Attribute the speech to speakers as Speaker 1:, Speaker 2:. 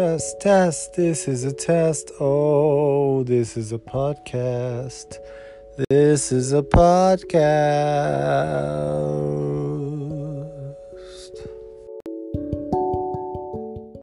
Speaker 1: Test, test, this is a test. Oh, this is a podcast. This is a podcast.